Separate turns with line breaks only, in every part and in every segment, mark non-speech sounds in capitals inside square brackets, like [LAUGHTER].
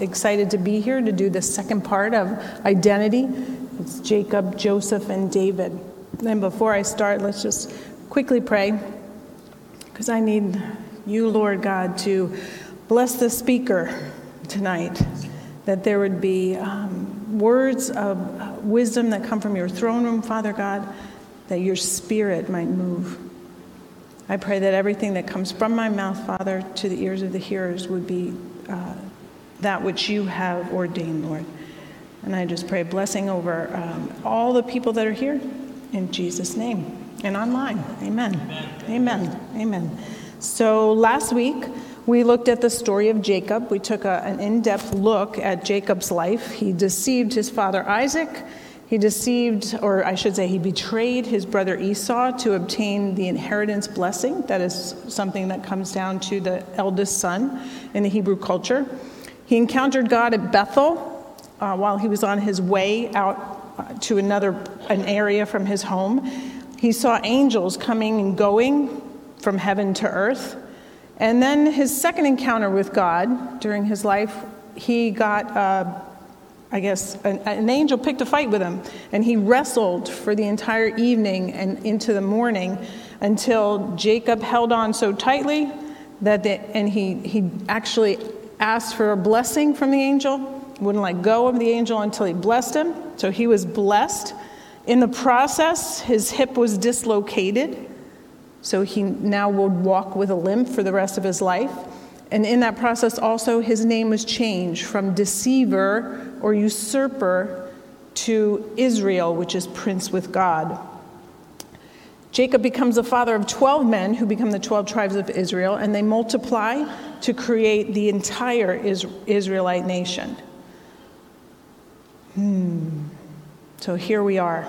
excited to be here to do the second part of identity. It's Jacob, Joseph, and David. And before I start, let's just quickly pray because I need you, Lord God, to bless the speaker tonight, that there would be um, words of wisdom that come from your throne room, Father God, that your spirit might move. I pray that everything that comes from my mouth, Father, to the ears of the hearers would be uh, that which you have ordained, Lord. And I just pray blessing over um, all the people that are here in Jesus' name and online. Amen. Amen. Amen. Amen. So last week, we looked at the story of Jacob. We took a, an in depth look at Jacob's life. He deceived his father Isaac. He deceived, or I should say, he betrayed his brother Esau to obtain the inheritance blessing. That is something that comes down to the eldest son in the Hebrew culture. He encountered God at Bethel uh, while he was on his way out uh, to another an area from his home. He saw angels coming and going from heaven to earth. And then his second encounter with God during his life, he got, uh, I guess, an, an, angel picked a fight with him, and he wrestled for the entire evening and into the morning until Jacob held on so tightly that, the, and he, he actually asked for a blessing from the angel, wouldn't let go of the angel until he blessed him. So he was blessed. In the process, his hip was dislocated so he now would walk with a limp for the rest of his life. And in that process, also, his name was changed from deceiver or usurper to Israel, which is prince with God. Jacob becomes the father of 12 men who become the 12 tribes of Israel, and they multiply to create the entire Israelite nation. Hmm. So here we are.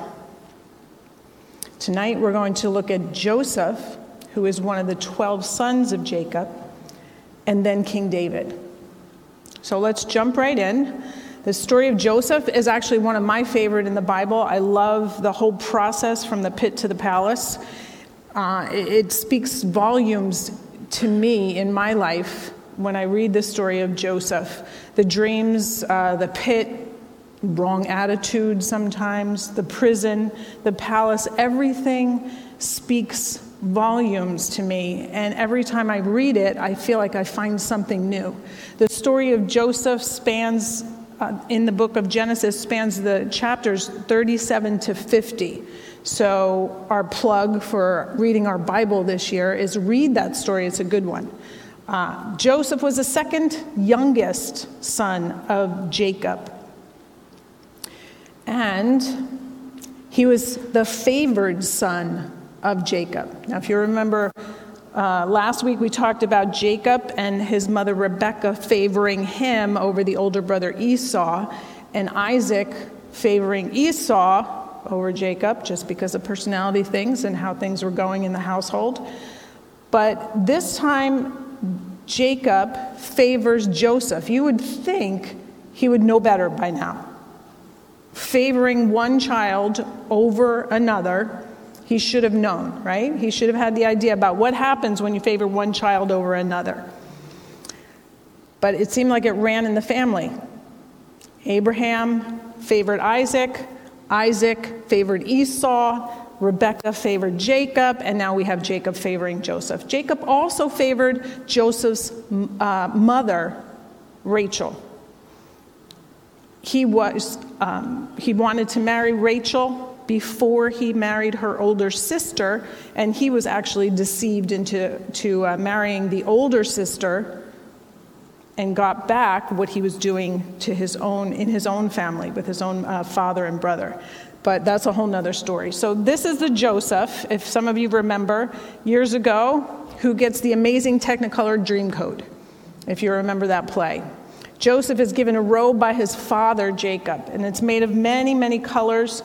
Tonight we're going to look at Joseph, who is one of the 12 sons of Jacob, and then King David. So let's jump right in. The story of Joseph is actually one of my favorite in the Bible. I love the whole process from the pit to the palace. Uh, it, it speaks volumes to me in my life when I read the story of Joseph. The dreams, uh, the pit, wrong attitude sometimes, the prison, the palace, everything speaks volumes to me. And every time I read it, I feel like I find something new. The story of Joseph spans, uh, in the book of Genesis, spans the chapters 37 to 50. So, our plug for reading our Bible this year is read that story. It's a good one. Uh, Joseph was the second youngest son of Jacob. And he was the favored son of Jacob. Now, if you remember, uh, last week we talked about Jacob and his mother Rebekah favoring him over the older brother Esau, and Isaac favoring Esau over Jacob just because of personality things and how things were going in the household. But this time, Jacob favors Joseph. You would think he would know better by now favoring one child over another, he should have known, right? He should have had the idea about what happens when you favor one child over another. But it seemed like it ran in the family. Abraham favored Isaac, Isaac favored Esau, Rebekah favored Jacob, and now we have Jacob favoring Joseph. Jacob also favored Joseph's uh, mother, Rachel he was um, he wanted to marry rachel before he married her older sister and he was actually deceived into to uh, marrying the older sister and got back what he was doing to his own in his own family with his own uh, father and brother. But that's a whole nother story. So this is the joseph if some of you remember years ago who gets the amazing technicolor dream dreamcoat if you remember that play. Joseph is given a robe by his father, Jacob, and it's made of many, many colors.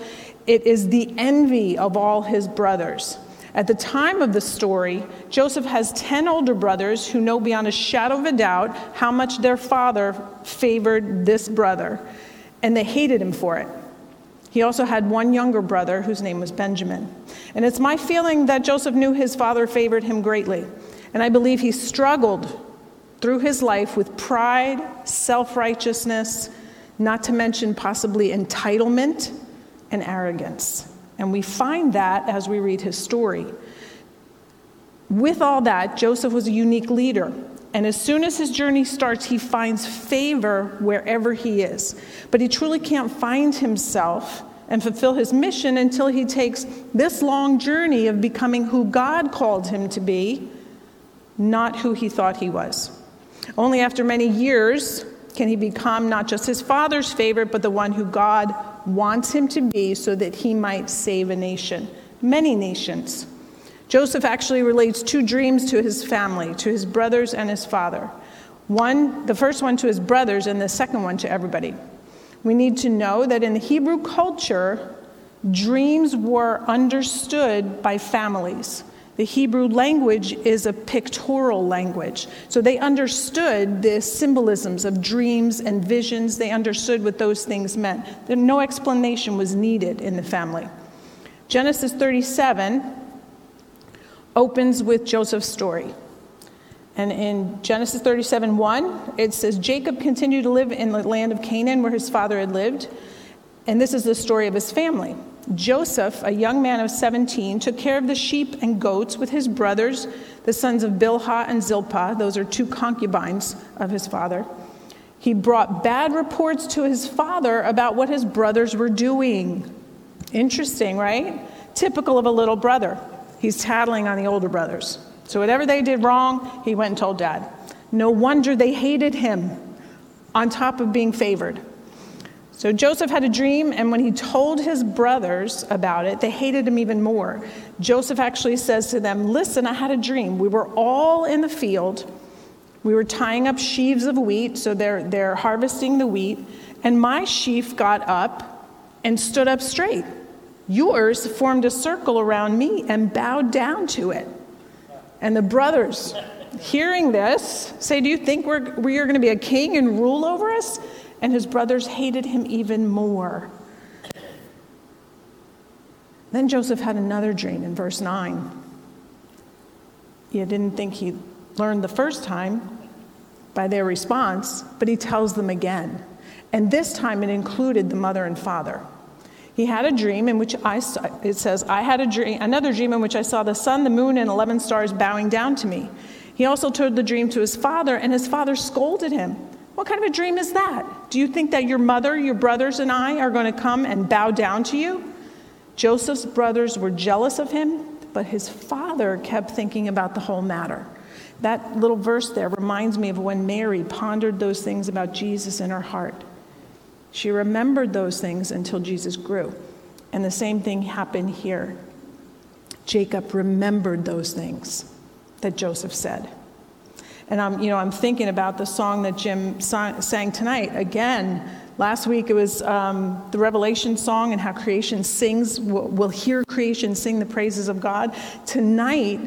It is the envy of all his brothers. At the time of the story, Joseph has 10 older brothers who know beyond a shadow of a doubt how much their father favored this brother, and they hated him for it. He also had one younger brother whose name was Benjamin. And it's my feeling that Joseph knew his father favored him greatly. And I believe he struggled through his life with pride, self righteousness, not to mention possibly entitlement and arrogance. And we find that as we read his story. With all that, Joseph was a unique leader. And as soon as his journey starts, he finds favor wherever he is. But he truly can't find himself and fulfill his mission until he takes this long journey of becoming who God called him to be, not who he thought he was. Only after many years can he become not just his father's favorite, but the one who God wants him to be so that he might save a nation, many nations. Joseph actually relates two dreams to his family, to his brothers and his father. One, the first one to his brothers, and the second one to everybody. We need to know that in the Hebrew culture, dreams were understood by families. The Hebrew language is a pictorial language. So they understood the symbolisms of dreams and visions. They understood what those things meant. No explanation was needed in the family. Genesis 37 opens with Joseph's story. And in Genesis 37 1, it says Jacob continued to live in the land of Canaan where his father had lived. And this is the story of his family. Joseph, a young man of 17, took care of the sheep and goats with his brothers, the sons of Bilhah and Zilpah. Those are two concubines of his father. He brought bad reports to his father about what his brothers were doing. Interesting, right? Typical of a little brother. He's tattling on the older brothers. So, whatever they did wrong, he went and told dad. No wonder they hated him on top of being favored. So Joseph had a dream, and when he told his brothers about it, they hated him even more. Joseph actually says to them, Listen, I had a dream. We were all in the field. We were tying up sheaves of wheat, so they're, they're harvesting the wheat, and my sheaf got up and stood up straight. Yours formed a circle around me and bowed down to it. And the brothers, hearing this, say, Do you think we're, we are going to be a king and rule over us? And his brothers hated him even more. Then Joseph had another dream in verse 9. He didn't think he learned the first time by their response, but he tells them again. And this time it included the mother and father. He had a dream in which I saw, it says, I had a dream, another dream in which I saw the sun, the moon, and 11 stars bowing down to me. He also told the dream to his father, and his father scolded him. What kind of a dream is that? Do you think that your mother, your brothers, and I are going to come and bow down to you? Joseph's brothers were jealous of him, but his father kept thinking about the whole matter. That little verse there reminds me of when Mary pondered those things about Jesus in her heart. She remembered those things until Jesus grew. And the same thing happened here. Jacob remembered those things that Joseph said. And I'm, you know, I'm thinking about the song that Jim sang tonight. Again, last week it was um, the Revelation song and how creation sings. We'll, we'll hear creation sing the praises of God. Tonight,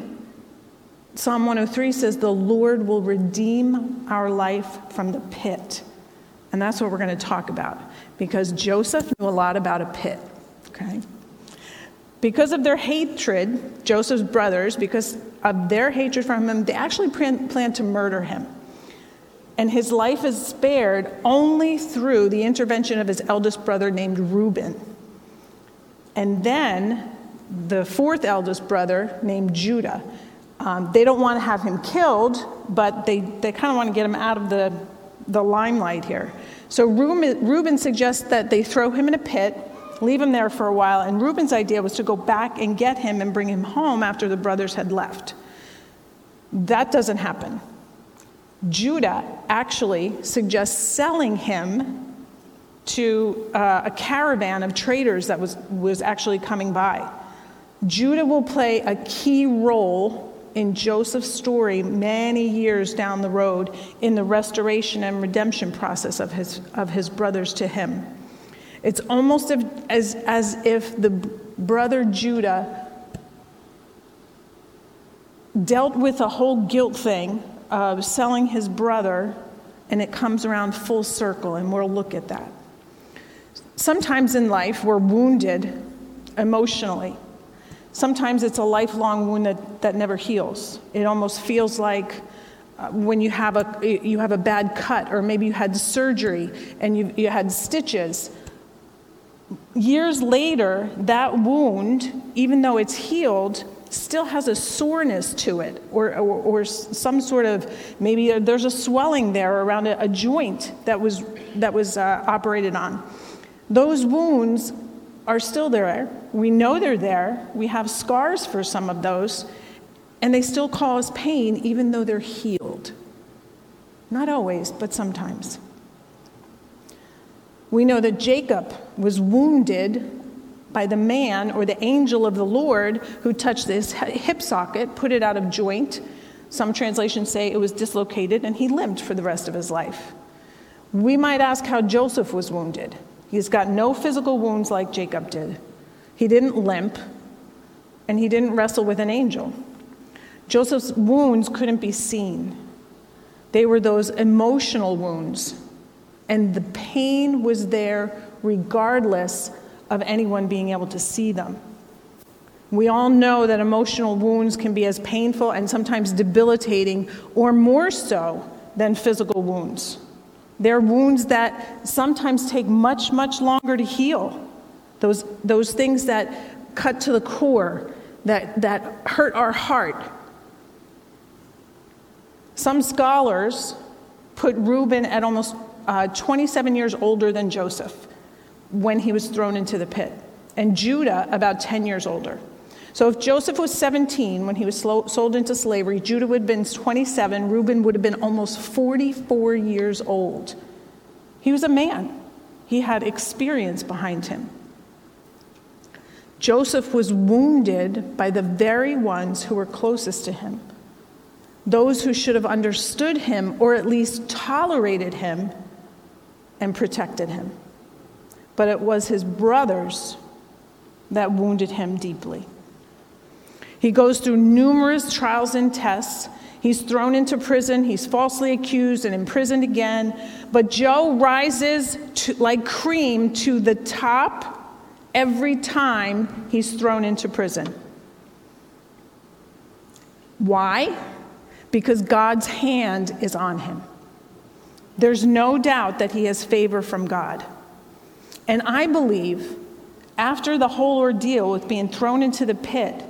Psalm 103 says, The Lord will redeem our life from the pit. And that's what we're going to talk about because Joseph knew a lot about a pit. Okay? Because of their hatred, Joseph's brothers, because of their hatred from him, they actually plan to murder him. And his life is spared only through the intervention of his eldest brother named Reuben. And then the fourth eldest brother named Judah. Um, they don't want to have him killed, but they, they kind of want to get him out of the, the limelight here. So Reuben, Reuben suggests that they throw him in a pit leave him there for a while. And Reuben's idea was to go back and get him and bring him home after the brothers had left. That doesn't happen. Judah actually suggests selling him to uh, a caravan of traders that was, was actually coming by. Judah will play a key role in Joseph's story many years down the road in the restoration and redemption process of his, of his brothers to him. It's almost as, as if the brother Judah dealt with a whole guilt thing of selling his brother, and it comes around full circle, and we'll look at that. Sometimes in life, we're wounded emotionally. Sometimes it's a lifelong wound that, that never heals. It almost feels like uh, when you have, a, you have a bad cut, or maybe you had surgery and you, you had stitches. Years later, that wound, even though it's healed, still has a soreness to it, or, or, or some sort of maybe there's a swelling there around a, a joint that was, that was uh, operated on. Those wounds are still there. We know they're there. We have scars for some of those, and they still cause pain even though they're healed. Not always, but sometimes. We know that Jacob was wounded by the man or the angel of the Lord who touched his hip socket, put it out of joint. Some translations say it was dislocated, and he limped for the rest of his life. We might ask how Joseph was wounded. He's got no physical wounds like Jacob did. He didn't limp, and he didn't wrestle with an angel. Joseph's wounds couldn't be seen, they were those emotional wounds, and the pain was there regardless of anyone being able to see them. We all know that emotional wounds can be as painful and sometimes debilitating, or more so than physical wounds. They're wounds that sometimes take much, much longer to heal. Those, those things that cut to the core, that, that hurt our heart. Some scholars put Reuben at almost uh, 27 years older than Joseph when he was thrown into the pit, and Judah about 10 years older. So if Joseph was 17 when he was sold into slavery, Judah would have been 27, Reuben would have been almost 44 years old. He was a man, he had experience behind him. Joseph was wounded by the very ones who were closest to him, those who should have understood him or at least tolerated him and protected him. But it was his brothers that wounded him deeply. He goes through numerous trials and tests. He's thrown into prison. He's falsely accused and imprisoned again. But Joe rises to, like cream to the top every time he's thrown into prison. Why? Because God's hand is on him. There's no doubt that he has favor from God. And I believe after the whole ordeal with being thrown into the pit,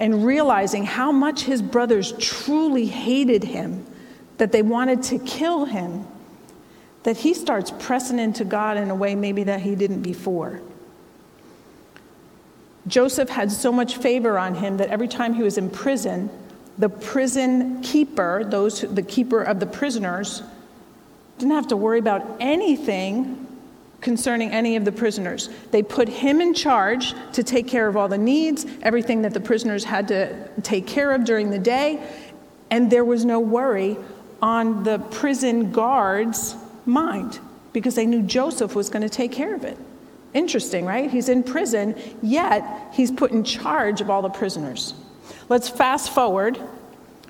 and realizing how much his brothers truly hated him, that they wanted to kill him, that he starts pressing into God in a way maybe that he didn't before. Joseph had so much favor on him that every time he was in prison, the prison keeper, those the keeper of the prisoners, didn't have to worry about anything concerning any of the prisoners. They put him in charge to take care of all the needs, everything that the prisoners had to take care of during the day, and there was no worry on the prison guard's mind because they knew Joseph was going to take care of it. Interesting, right? He's in prison, yet he's put in charge of all the prisoners. Let's fast forward.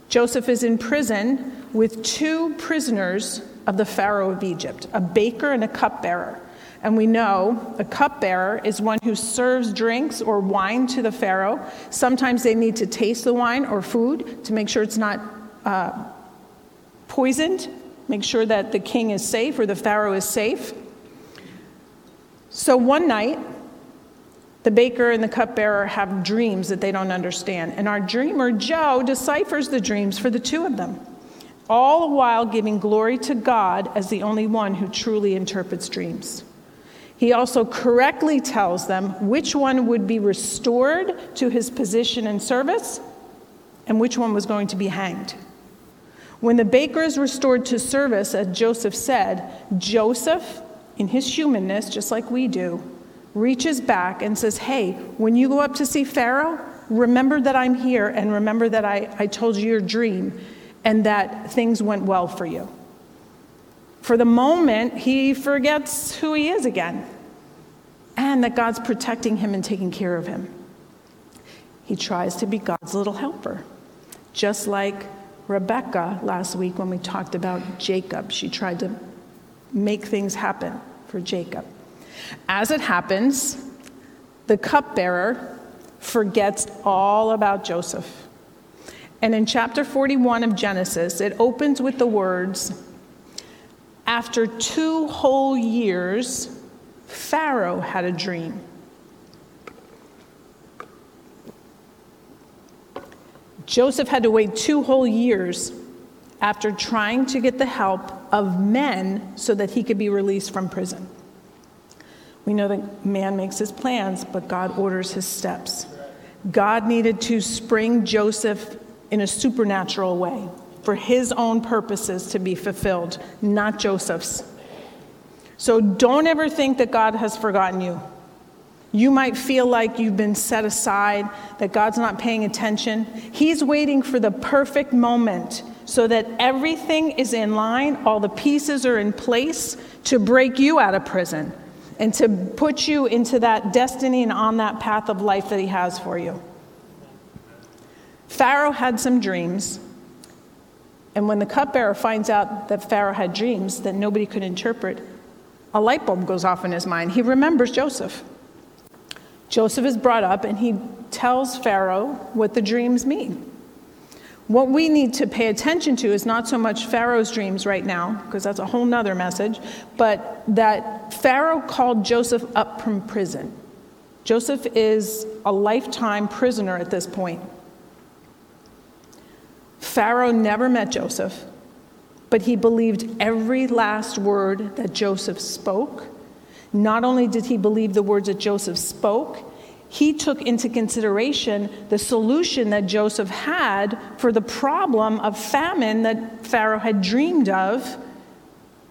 Joseph is in prison with two prisoners of the Pharaoh of Egypt, a baker and a cupbearer. And we know a cupbearer is one who serves drinks or wine to the Pharaoh. Sometimes they need to taste the wine or food to make sure it's not uh, poisoned, make sure that the king is safe or the Pharaoh is safe. So one night, the baker and the cupbearer have dreams that they don't understand. And our dreamer, Joe, deciphers the dreams for the two of them, all the while giving glory to God as the only one who truly interprets dreams. He also correctly tells them which one would be restored to his position and service and which one was going to be hanged. When the baker is restored to service, as Joseph said, Joseph, in his humanness, just like we do, reaches back and says, Hey, when you go up to see Pharaoh, remember that I'm here and remember that I, I told you your dream and that things went well for you. For the moment, he forgets who he is again and that God's protecting him and taking care of him. He tries to be God's little helper, just like Rebecca last week when we talked about Jacob. She tried to make things happen for Jacob. As it happens, the cupbearer forgets all about Joseph And in chapter 41 of Genesis, it opens with the words After two whole years, Pharaoh had a dream. Joseph had to wait two whole years after trying to get the help of men so that he could be released from prison. We know that man makes his plans, but God orders his steps. God needed to spring Joseph in a supernatural way for his own purposes to be fulfilled, not Joseph's. So don't ever think that God has forgotten you. You might feel like you've been set aside, that God's not paying attention. He's waiting for the perfect moment so that everything is in line, all the pieces are in place to break you out of prison and to put you into that destiny and on that path of life that He has for you. Pharaoh had some dreams. And when the cupbearer finds out that Pharaoh had dreams that nobody could interpret, a light bulb goes off in his mind. He remembers Joseph. Joseph is brought up and he tells Pharaoh what the dreams mean. What we need to pay attention to is not so much Pharaoh's dreams right now, because that's a whole nother message, but that Pharaoh called Joseph up from prison. Joseph is a lifetime prisoner at this point. Pharaoh never met Joseph, but he believed every last word that Joseph spoke not only did he believe the words that Joseph spoke, he took into consideration the solution that Joseph had for the problem of famine that Pharaoh had dreamed of.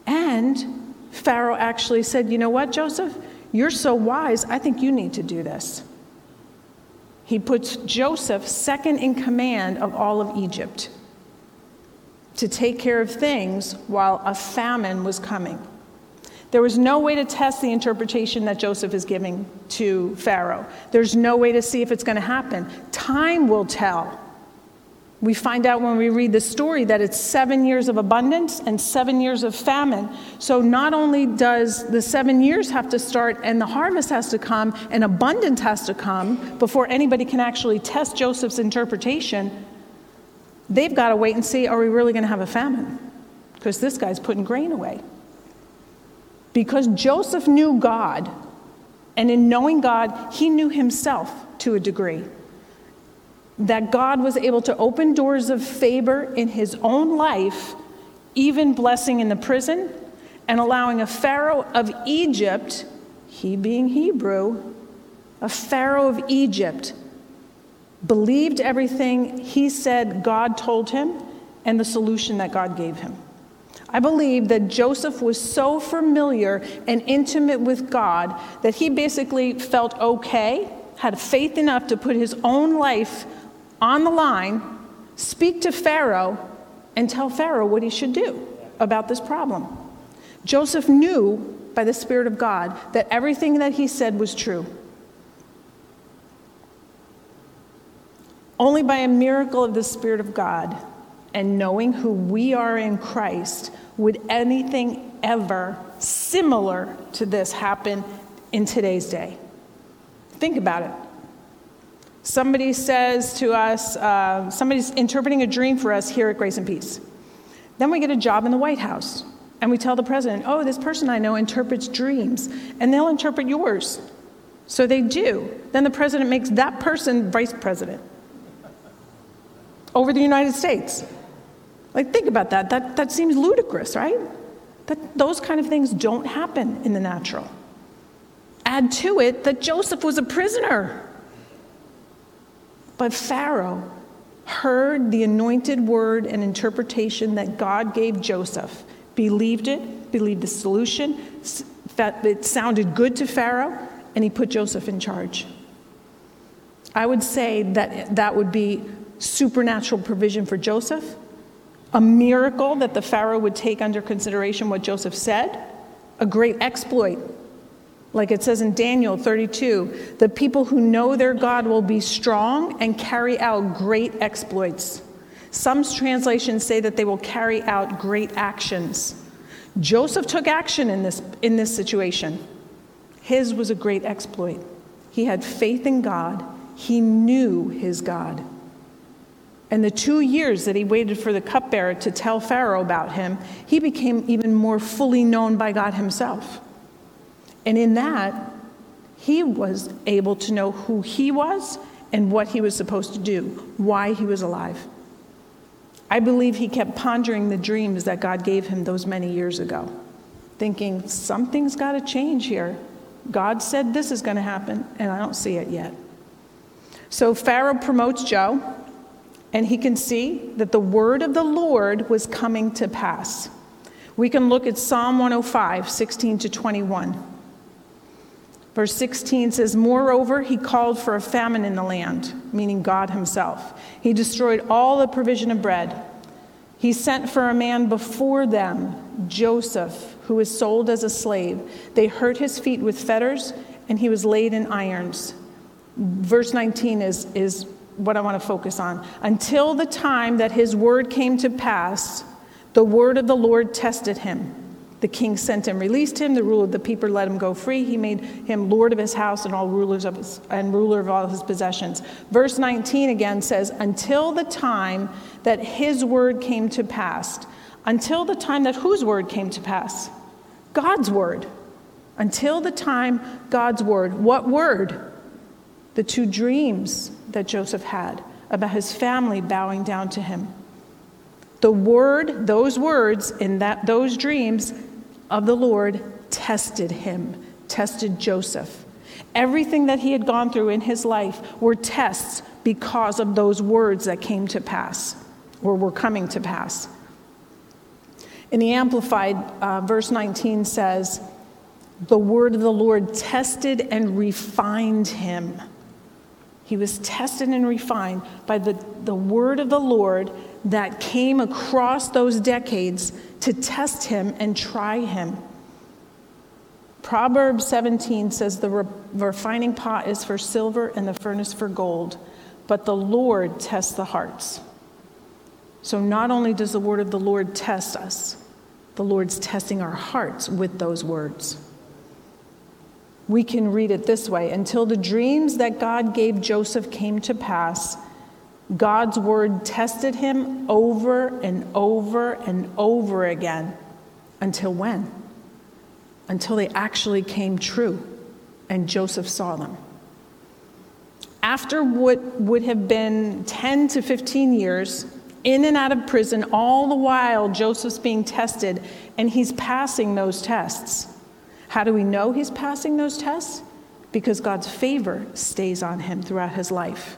And Pharaoh actually said, You know what, Joseph? You're so wise, I think you need to do this. He puts Joseph second in command of all of Egypt to take care of things while a famine was coming. There was no way to test the interpretation that Joseph is giving to Pharaoh. There's no way to see if it's going to happen. Time will tell. We find out when we read the story that it's seven years of abundance and seven years of famine. So not only does the seven years have to start and the harvest has to come and abundance has to come before anybody can actually test Joseph's interpretation, they've got to wait and see are we really going to have a famine? Because this guy's putting grain away. Because Joseph knew God, and in knowing God, he knew himself to a degree. That God was able to open doors of favor in his own life, even blessing in the prison, and allowing a Pharaoh of Egypt, he being Hebrew, a Pharaoh of Egypt, believed everything he said God told him and the solution that God gave him. I believe that Joseph was so familiar and intimate with God that he basically felt okay, had faith enough to put his own life on the line, speak to Pharaoh, and tell Pharaoh what he should do about this problem. Joseph knew by the Spirit of God that everything that he said was true. Only by a miracle of the Spirit of God and knowing who we are in Christ would anything ever similar to this happen in today's day? Think about it. Somebody says to us, uh, somebody's interpreting a dream for us here at Grace and Peace. Then we get a job in the White House, and we tell the president, oh, this person I know interprets dreams, and they'll interpret yours. So they do. Then the president makes that person vice president over the United States. Like, think about that. That, that seems ludicrous, right? That those kind of things don't happen in the natural. Add to it that Joseph was a prisoner. But Pharaoh heard the anointed word and interpretation that God gave Joseph, believed it, believed the solution, that it sounded good to Pharaoh, and he put Joseph in charge. I would say that that would be supernatural provision for Joseph a miracle that the Pharaoh would take under consideration what Joseph said, a great exploit. Like it says in Daniel 32, the people who know their God will be strong and carry out great exploits. Some translations say that they will carry out great actions. Joseph took action in this, in this situation. His was a great exploit. He had faith in God, he knew his God. and the two years that he waited for the cupbearer to tell Pharaoh about him, he became even more fully known by God himself. And in that, he was able to know who he was and what he was supposed to do, why he was alive. I believe he kept pondering the dreams that God gave him those many years ago, thinking, something's got to change here. God said this is going to happen, and I don't see it yet. So Pharaoh promotes Joe, and he can see that the word of the Lord was coming to pass. We can look at Psalm 105, 16 to 21. Verse 16 says, Moreover, he called for a famine in the land, meaning God himself. He destroyed all the provision of bread. He sent for a man before them, Joseph, who was sold as a slave. They hurt his feet with fetters, and he was laid in irons. Verse 19 is, is what I want to focus on. Until the time that his word came to pass, the word of the Lord tested him the king sent and released him. The ruler of the people let him go free. He made him lord of his house and all rulers of his, and ruler of all his possessions. Verse 19 again says, Until the time that his word came to pass. Until the time that whose word came to pass? God's word. Until the time God's word. What word? The two dreams that Joseph had about his family bowing down to him. The word, those words in that those dreams of the Lord tested him, tested Joseph. Everything that he had gone through in his life were tests because of those words that came to pass or were coming to pass. In the Amplified, uh, verse 19 says, The word of the Lord tested and refined him. He was tested and refined by the, the word of the Lord that came across those decades to test him and try him. Proverbs 17 says the re- refining pot is for silver and the furnace for gold, but the Lord tests the hearts. So not only does the word of the Lord test us, the Lord's testing our hearts with those words. We can read it this way until the dreams that God gave Joseph came to pass God's word tested him over and over and over again. Until when? Until they actually came true and Joseph saw them. After what would have been 10 to 15 years, in and out of prison, all the while Joseph's being tested and he's passing those tests. How do we know he's passing those tests? Because God's favor stays on him throughout his life.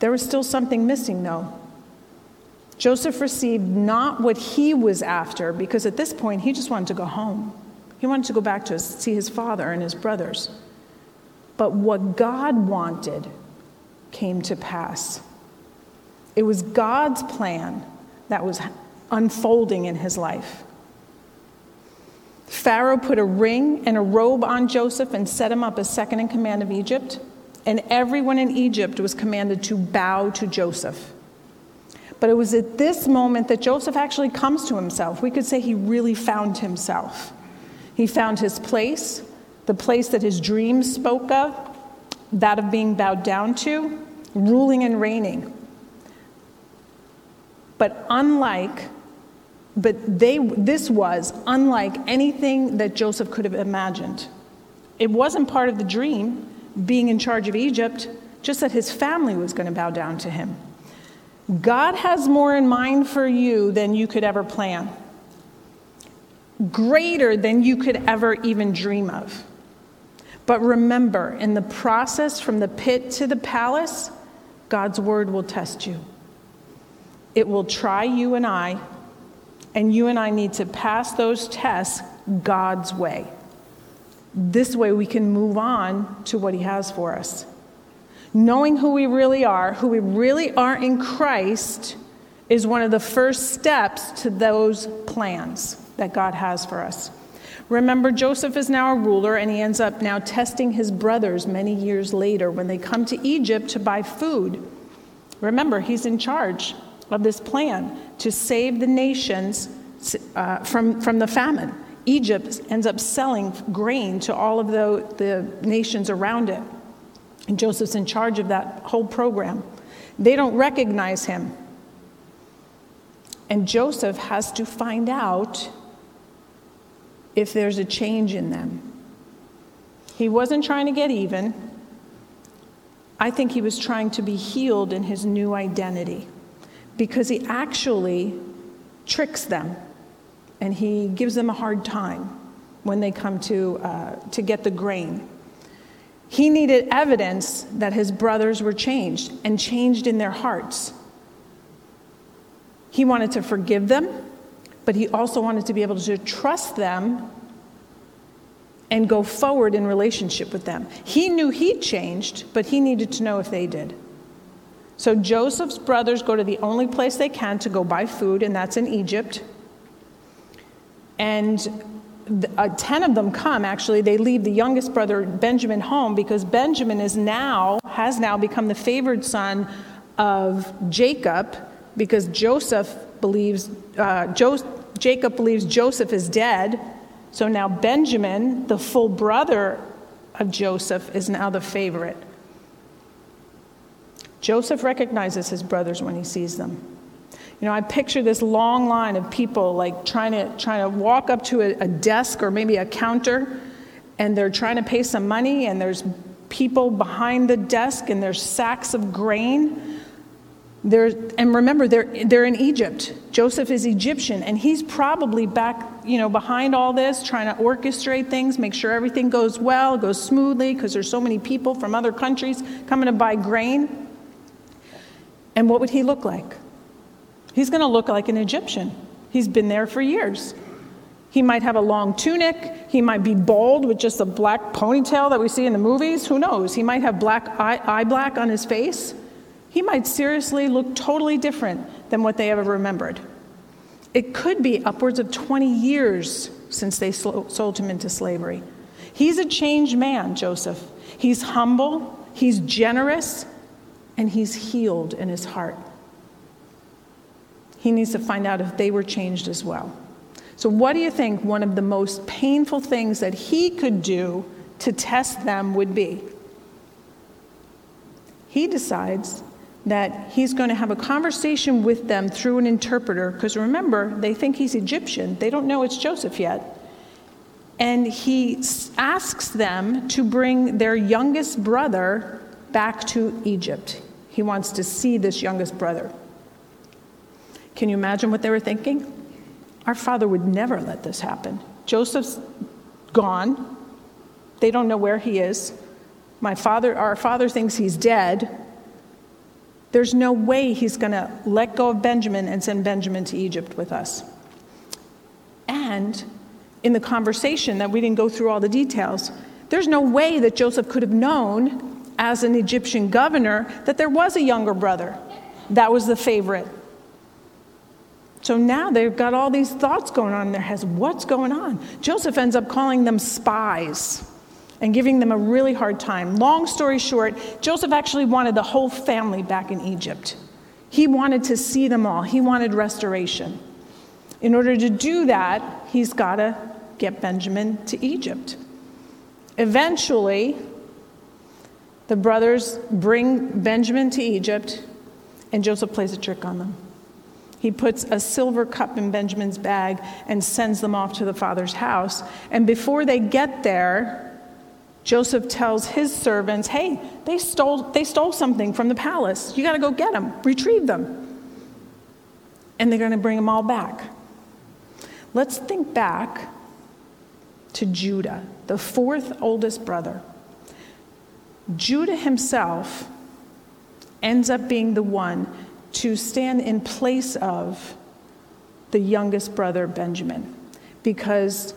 There was still something missing, though. Joseph received not what he was after, because at this point he just wanted to go home. He wanted to go back to see his father and his brothers. But what God wanted came to pass. It was God's plan that was unfolding in his life. Pharaoh put a ring and a robe on Joseph and set him up as second in command of Egypt and everyone in Egypt was commanded to bow to Joseph. But it was at this moment that Joseph actually comes to himself. We could say he really found himself. He found his place, the place that his dreams spoke of, that of being bowed down to, ruling and reigning. But unlike, but they, this was unlike anything that Joseph could have imagined. It wasn't part of the dream, being in charge of Egypt, just that his family was going to bow down to him. God has more in mind for you than you could ever plan, greater than you could ever even dream of. But remember, in the process from the pit to the palace, God's word will test you. It will try you and I, and you and I need to pass those tests God's way. This way we can move on to what He has for us. Knowing who we really are, who we really are in Christ, is one of the first steps to those plans that God has for us. Remember, Joseph is now a ruler, and he ends up now testing his brothers many years later when they come to Egypt to buy food. Remember, he's in charge of this plan to save the nations uh, from, from the famine. Egypt ends up selling grain to all of the, the nations around it. And Joseph's in charge of that whole program. They don't recognize him. And Joseph has to find out if there's a change in them. He wasn't trying to get even. I think he was trying to be healed in his new identity because he actually tricks them and he gives them a hard time when they come to, uh, to get the grain. He needed evidence that his brothers were changed and changed in their hearts. He wanted to forgive them, but he also wanted to be able to trust them and go forward in relationship with them. He knew he'd changed, but he needed to know if they did. So Joseph's brothers go to the only place they can to go buy food, and that's in Egypt. And uh, 10 of them come actually. They leave the youngest brother benjamin home because benjamin is now has now become the favored son of jacob because joseph believes uh, jo- jacob believes joseph is dead. So now benjamin the full brother of joseph is now the favorite. Joseph recognizes his brothers when he sees them you know, I picture this long line of people like trying to, trying to walk up to a, a desk or maybe a counter and they're trying to pay some money and there's people behind the desk and there's sacks of grain. There, and remember, they're, they're in Egypt. Joseph is Egyptian, and he's probably back, you know, behind all this, trying to orchestrate things, make sure everything goes well, goes smoothly, because there's so many people from other countries coming to buy grain. And what would he look like? He's going to look like an Egyptian. He's been there for years. He might have a long tunic. He might be bald with just a black ponytail that we see in the movies. Who knows? He might have black eye, eye black on his face. He might seriously look totally different than what they ever remembered. It could be upwards of 20 years since they sold him into slavery. He's a changed man, Joseph. He's humble, he's generous, and he's healed in his heart he needs to find out if they were changed as well. So, what do you think one of the most painful things that he could do to test them would be? He decides that he's going to have a conversation with them through an interpreter, because remember, they think he's Egyptian. They don't know it's Joseph yet. And he asks them to bring their youngest brother back to Egypt. He wants to see this youngest brother. Can you imagine what they were thinking? Our father would never let this happen. Joseph's gone. They don't know where he is. My father, our father thinks he's dead. There's no way he's going to let go of Benjamin and send Benjamin to Egypt with us. And in the conversation that we didn't go through all the details, there's no way that Joseph could have known as an Egyptian governor that there was a younger brother. That was the favorite. So now they've got all these thoughts going on in their heads. What's going on? Joseph ends up calling them spies and giving them a really hard time. Long story short, Joseph actually wanted the whole family back in Egypt. He wanted to see them all, he wanted restoration. In order to do that, he's got to get Benjamin to Egypt. Eventually, the brothers bring Benjamin to Egypt, and Joseph plays a trick on them. He puts a silver cup in Benjamin's bag and sends them off to the father's house. And before they get there, Joseph tells his servants, Hey, they stole, they stole something from the palace. You got to go get them, retrieve them. And they're going to bring them all back. Let's think back to Judah, the fourth oldest brother. Judah himself ends up being the one to stand in place of the youngest brother, Benjamin. Because,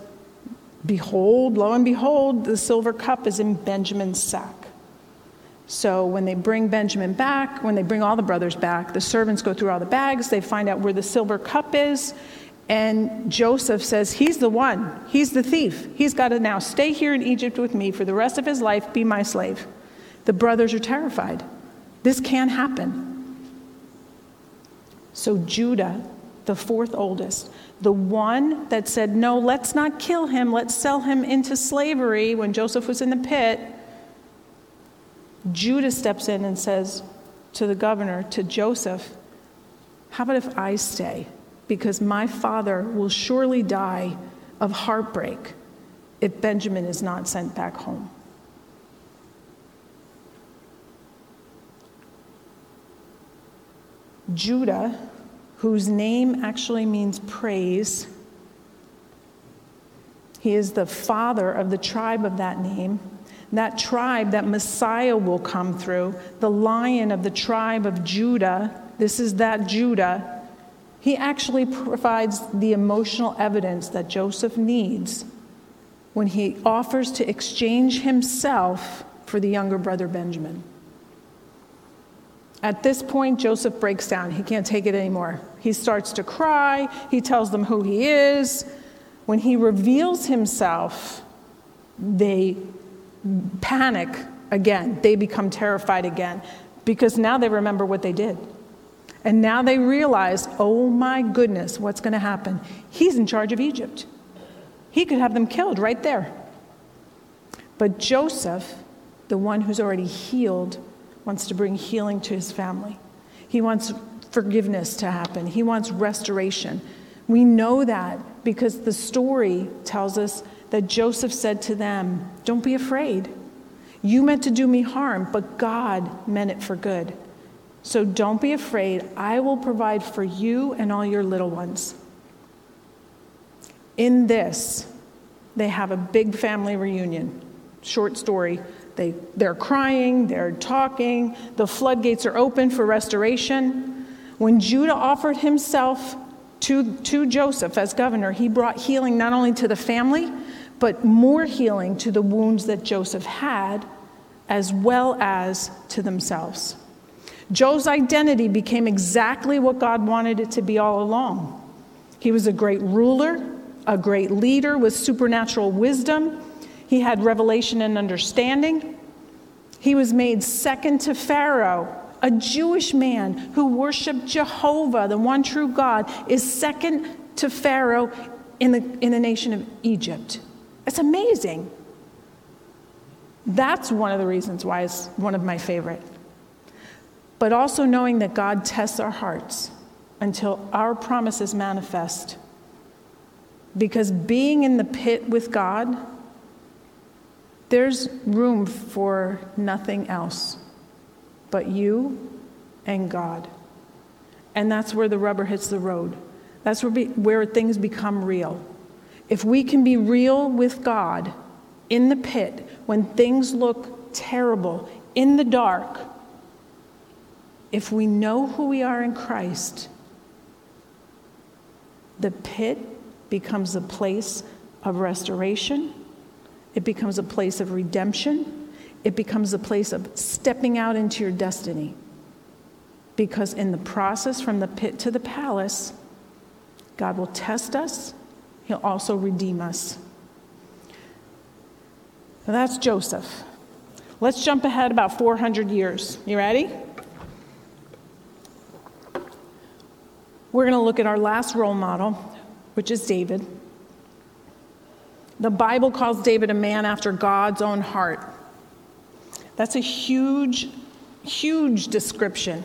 behold, lo and behold, the silver cup is in Benjamin's sack. So when they bring Benjamin back, when they bring all the brothers back, the servants go through all the bags, they find out where the silver cup is, and Joseph says, He's the one, he's the thief. He's got to now stay here in Egypt with me for the rest of his life, be my slave. The brothers are terrified. This can't happen. So Judah, the fourth oldest, the one that said, No, let's not kill him, let's sell him into slavery when Joseph was in the pit, Judah steps in and says, to the governor, to Joseph, How about if I stay? Because my father will surely die of heartbreak if Benjamin is not sent back home. Judah, whose name actually means praise, he is the father of the tribe of that name. That tribe that Messiah will come through, the lion of the tribe of Judah, this is that Judah. He actually provides the emotional evidence that Joseph needs when he offers to exchange himself for the younger brother Benjamin. At this point, Joseph breaks down. He can't take it anymore. He starts to cry. He tells them who he is. When he reveals himself, they panic again. They become terrified again because now they remember what they did. And now they realize, oh my goodness, what's going to happen? He's in charge of Egypt. He could have them killed right there. But Joseph, the one who's already healed, wants to bring healing to his family. He wants forgiveness to happen, he wants restoration. We know that because the story tells us that Joseph said to them, Don't be afraid. You meant to do me harm, but God meant it for good. So don't be afraid. I will provide for you and all your little ones. In this, they have a big family reunion. Short story they, they're crying, they're talking, the floodgates are open for restoration. When Judah offered himself to, to Joseph as governor, he brought healing not only to the family, but more healing to the wounds that Joseph had, as well as to themselves. Joe's identity became exactly what God wanted it to be all along. He was a great ruler, a great leader with supernatural wisdom he had revelation and understanding. He was made second to Pharaoh. A Jewish man who worshiped Jehovah, the one true God, is second to Pharaoh in the, in the nation of Egypt. It's amazing. That's one of the reasons why it's one of my favorite. But also knowing that God tests our hearts until our promises manifest. Because being in the pit with God, there's room for nothing else but you and God. And that's where the rubber hits the road. That's where, be, where things become real. If we can be real with God in the pit when things look terrible, in the dark, if we know who we are in Christ, the pit becomes a place of restoration it becomes a place of redemption. It becomes a place of stepping out into your destiny. Because in the process from the pit to the palace, God will test us, He'll also redeem us. Now that's Joseph. Let's jump ahead about 400 years. You ready? We're going to look at our last role model, which is David. The Bible calls David a man after God's own heart. That's a huge, huge description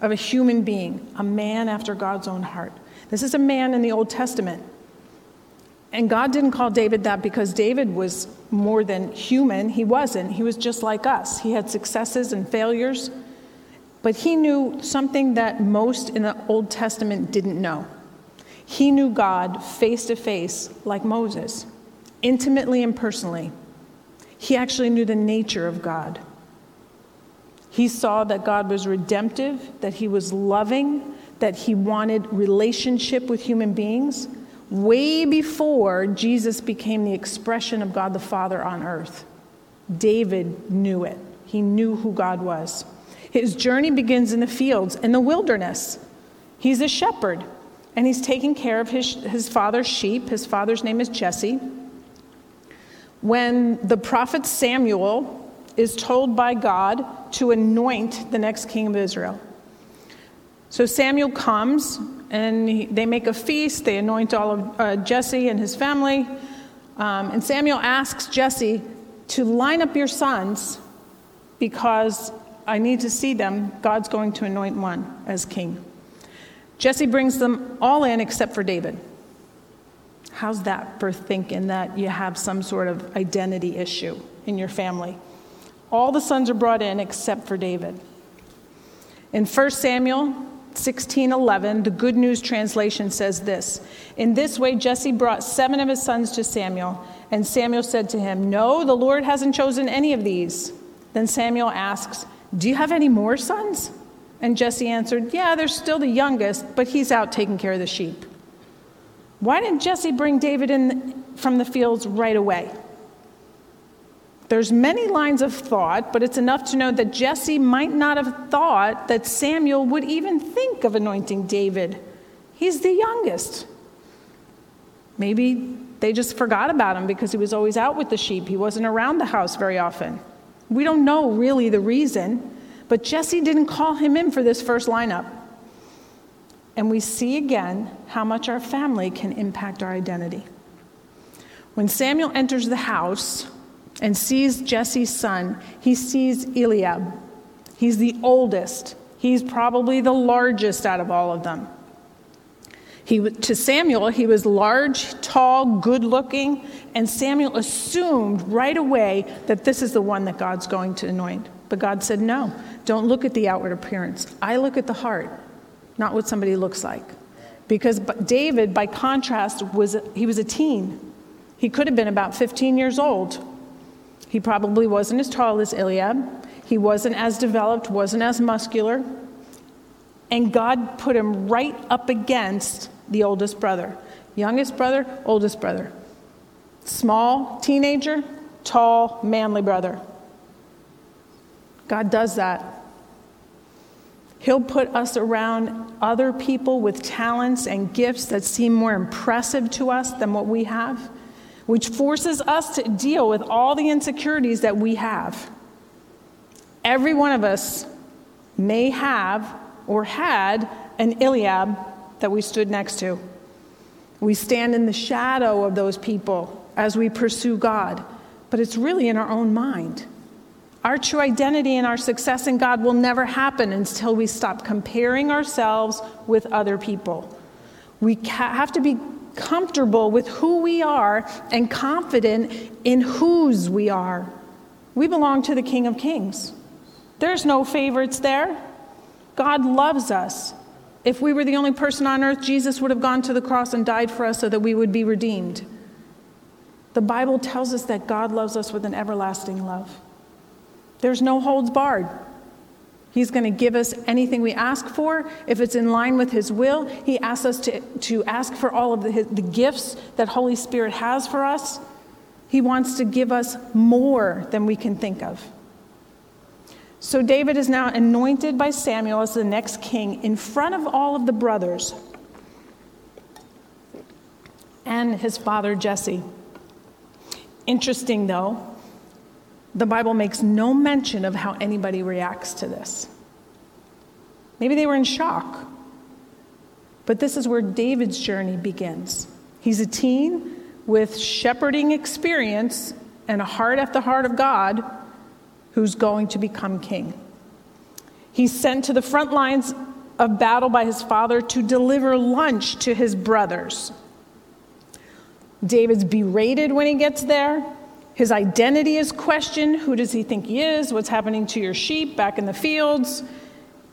of a human being, a man after God's own heart. This is a man in the Old Testament. And God didn't call David that because David was more than human. He wasn't. He was just like us. He had successes and failures. But he knew something that most in the Old Testament didn't know. He knew God face to face like Moses intimately and personally. He actually knew the nature of God. He saw that God was redemptive, that He was loving, that He wanted relationship with human beings way before Jesus became the expression of God the Father on earth. David knew it, he knew who God was. His journey begins in the fields, in the wilderness. He's a shepherd, and he's taking care of his, his father's sheep. His father's name is Jesse when the prophet Samuel is told by God to anoint the next king of Israel. So Samuel comes and he, they make a feast. They anoint all of uh, Jesse and his family. Um, and Samuel asks Jesse to line up your sons because I need to see them. God's going to anoint one as king. Jesse brings them all in except for David. How's that for thinking that you have some sort of identity issue in your family? All the sons are brought in except for David. In 1 Samuel 16:11, the Good News translation says this. In this way Jesse brought 7 of his sons to Samuel, and Samuel said to him, "No, the Lord hasn't chosen any of these." Then Samuel asks, "Do you have any more sons?" And Jesse answered, Yeah, they're still the youngest, but he's out taking care of the sheep. Why didn't Jesse bring David in from the fields right away? There's many lines of thought, but it's enough to know that Jesse might not have thought that Samuel would even think of anointing David. He's the youngest. Maybe they just forgot about him because he was always out with the sheep. He wasn't around the house very often. We don't know really the reason, but Jesse didn't call him in for this first lineup. And we see again how much our family can impact our identity. When Samuel enters the house and sees Jesse's son, he sees Eliab. He's the oldest, he's probably the largest out of all of them. He, to Samuel, he was large, tall, good looking, and Samuel assumed right away that this is the one that God's going to anoint. But God said, No, don't look at the outward appearance. I look at the heart, not what somebody looks like. Because David, by contrast, was he was a teen. He could have been about 15 years old. He probably wasn't as tall as Eliab. He wasn't as developed, wasn't as muscular. And God put him right up against the oldest brother. Youngest brother, oldest brother. Small teenager, tall, manly brother. God does that. He'll put us around other people with talents and gifts that seem more impressive to us than what we have, which forces us to deal with all the insecurities that we have. Every one of us may have or had an Eliab that we stood next to. We stand in the shadow of those people as we pursue God, but it's really in our own mind. Our true identity and our success in God will never happen until we stop comparing ourselves with other people. We have to be comfortable with who we are and confident in whose we are. We belong to the King of Kings. There's no favorites there. God loves us. If we were the only person on earth, Jesus would have gone to the cross and died for us so that we would be redeemed. The Bible tells us that God loves us with an everlasting love. There's no holds barred. He's going to give us anything we ask for. If it's in line with His will, He asks us to, to ask for all of the, the gifts that Holy Spirit has for us. He wants to give us more than we can think of. So David is now anointed by Samuel as the next king in front of all of the brothers and his father Jesse. Interesting, though, the Bible makes no mention of how anybody reacts to this. Maybe they were in shock. But this is where David's journey begins. He's a teen with shepherding experience and a heart after the heart of God who's going to become king. He's sent to the front lines of battle by his father to deliver lunch to his brothers. David's berated when he gets there. His identity is questioned. Who does he think he is? What's happening to your sheep back in the fields?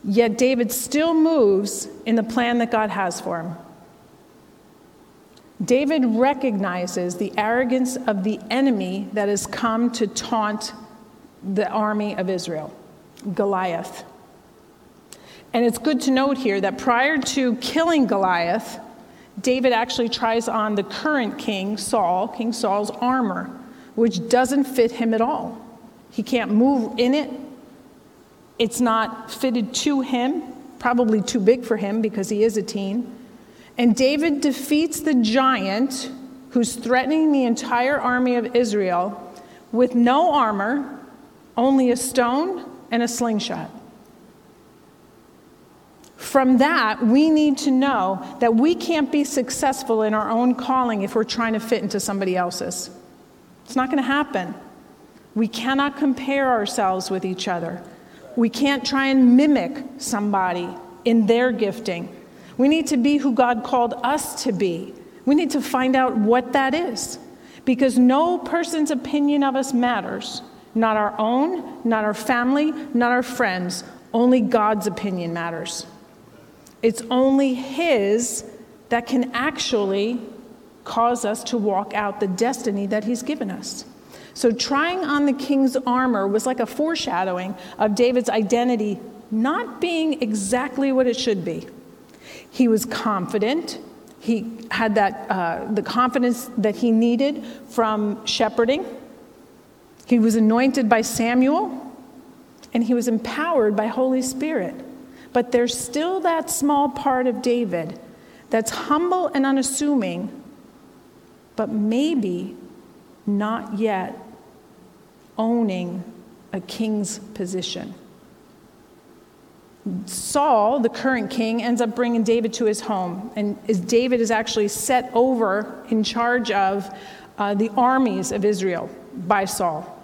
Yet David still moves in the plan that God has for him. David recognizes the arrogance of the enemy that has come to taunt the army of Israel, Goliath. And it's good to note here that prior to killing Goliath, David actually tries on the current king, Saul, King Saul's armor which doesn't fit him at all. He can't move in it. It's not fitted to him, probably too big for him because he is a teen. And David defeats the giant who's threatening the entire army of Israel with no armor, only a stone and a slingshot. From that, we need to know that we can't be successful in our own calling if we're trying to fit into somebody else's. It's not going to happen. We cannot compare ourselves with each other. We can't try and mimic somebody in their gifting. We need to be who God called us to be. We need to find out what that is. Because no person's opinion of us matters. Not our own, not our family, not our friends. Only God's opinion matters. It's only His that can actually cause us to walk out the destiny that He's given us. So, trying on the king's armor was like a foreshadowing of David's identity not being exactly what it should be. He was confident. He had that, uh, the confidence that he needed from shepherding. He was anointed by Samuel, and he was empowered by Holy Spirit. But there's still that small part of David that's humble and unassuming, but maybe not yet owning a king's position. Saul, the current king, ends up bringing David to his home. And David is actually set over in charge of uh, the armies of Israel by Saul.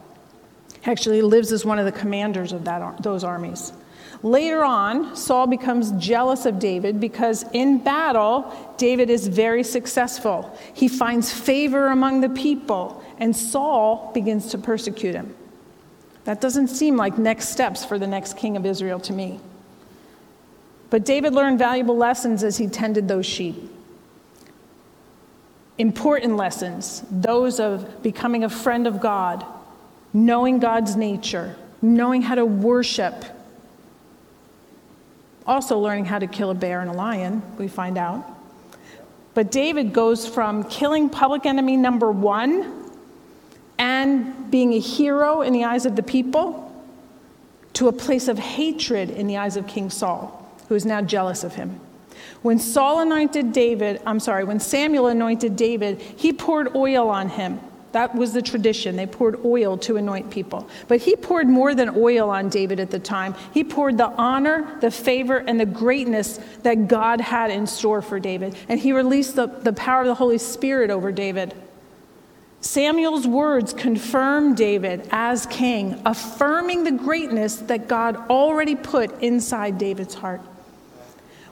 Actually, lives as one of the commanders of that, those armies. Later on, Saul becomes jealous of David because in battle, David is very successful. He finds favor among the people, and Saul begins to persecute him. That doesn't seem like next steps for the next king of Israel to me. But David learned valuable lessons as he tended those sheep. Important lessons, those of becoming a friend of God, knowing God's nature, knowing how to worship. Also, learning how to kill a bear and a lion, we find out. But David goes from killing public enemy number one and being a hero in the eyes of the people to a place of hatred in the eyes of King Saul who is now jealous of him. When Saul anointed David, I'm sorry, when Samuel anointed David, he poured oil on him. That was the tradition. They poured oil to anoint people. But he poured more than oil on David at the time. He poured the honor, the favor, and the greatness that God had in store for David. And he released the, the power of the Holy Spirit over David. Samuel's words confirm David as king, affirming the greatness that God already put inside David's heart.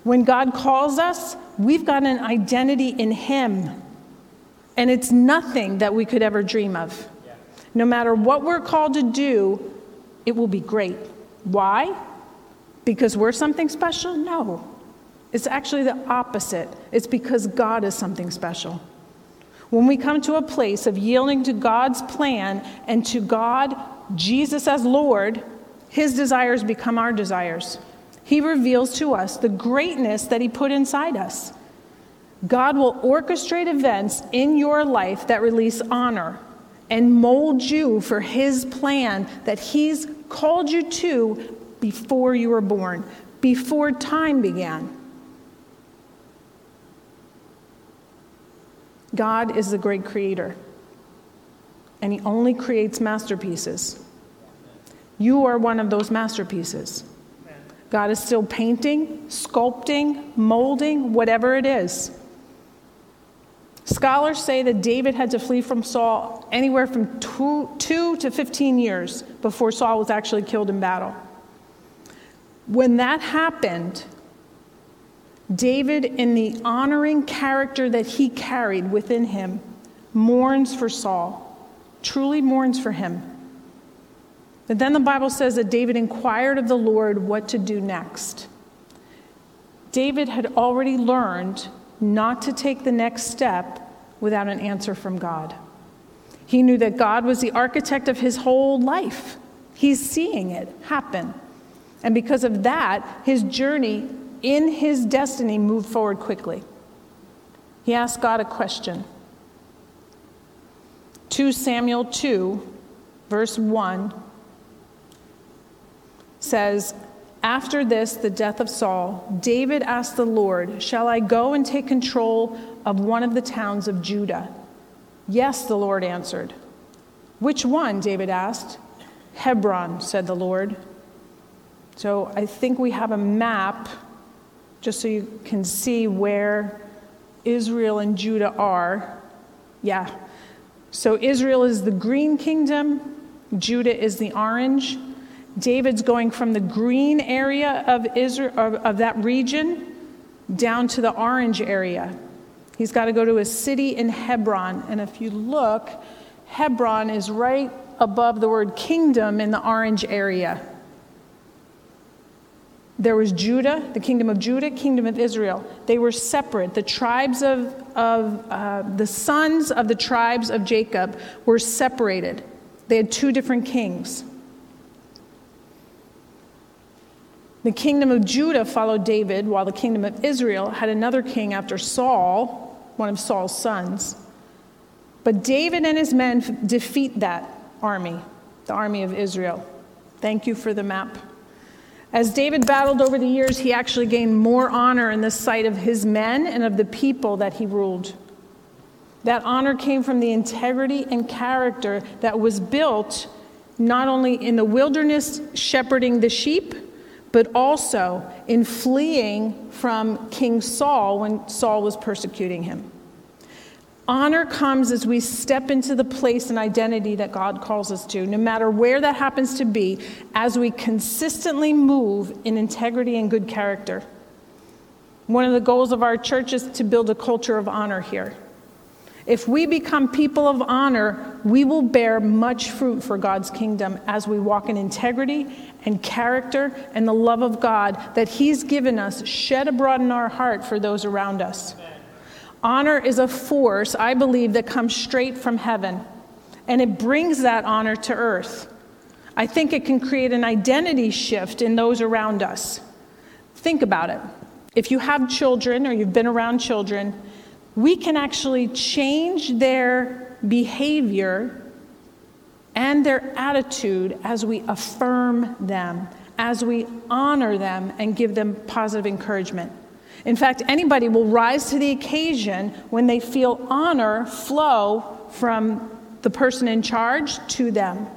When God calls us, we've got an identity in Him. And it's nothing that we could ever dream of. No matter what we're called to do, it will be great. Why? Because we're something special? No. It's actually the opposite. It's because God is something special. When we come to a place of yielding to God's plan and to God, Jesus as Lord, His desires become our desires. He reveals to us the greatness that He put inside us. God will orchestrate events in your life that release honor and mold you for His plan that He's called you to before you were born, before time began. God is the great creator, and He only creates masterpieces. You are one of those masterpieces. God is still painting, sculpting, molding, whatever it is. Scholars say that David had to flee from Saul anywhere from two, two, to 15 years before Saul was actually killed in battle. When that happened, David, in the honoring character that he carried within him, mourns for Saul, truly mourns for him. But then the Bible says that David inquired of the Lord what to do next. David had already learned not to take the next step without an answer from God. He knew that God was the architect of his whole life. He's seeing it happen. And because of that, his journey in his destiny moved forward quickly. He asked God a question. 2 Samuel 2, verse 1 says, After this, the death of Saul, David asked the Lord, Shall I go and take control of one of the towns of Judah? Yes, the Lord answered. Which one? David asked. Hebron, said the Lord. So I think we have a map just so you can see where Israel and Judah are. Yeah. So Israel is the green kingdom, Judah is the orange. David's going from the green area of Israel of, of that region down to the orange area. He's got to go to a city in Hebron. And if you look, Hebron is right above the word kingdom in the orange area. There was Judah, the kingdom of Judah, kingdom of Israel. They were separate. The tribes of, of uh, the sons of the tribes of Jacob were separated. They had two different kings. The kingdom of Judah followed David, while the kingdom of Israel had another king after Saul, one of Saul's sons. But David and his men defeat that army, the army of Israel. Thank you for the map. As David battled over the years, he actually gained more honor in the sight of his men and of the people that he ruled. That honor came from the integrity and character that was built not only in the wilderness shepherding the sheep, but also in fleeing from King Saul when Saul was persecuting him. Honor comes as we step into the place and identity that God calls us to, no matter where that happens to be, as we consistently move in integrity and good character. One of the goals of our church is to build a culture of honor here. If we become people of honor, we will bear much fruit for God's kingdom as we walk in integrity and character and the love of God that He's given us shed abroad in our heart for those around us. Honor is a force, I believe, that comes straight from heaven, and it brings that honor to earth. I think it can create an identity shift in those around us. Think about it. If you have children or you've been around children, we can actually change their behavior and their attitude as we affirm them, as we honor them and give them positive encouragement. In fact, anybody will rise to the occasion when they feel honor flow from the person in charge to them.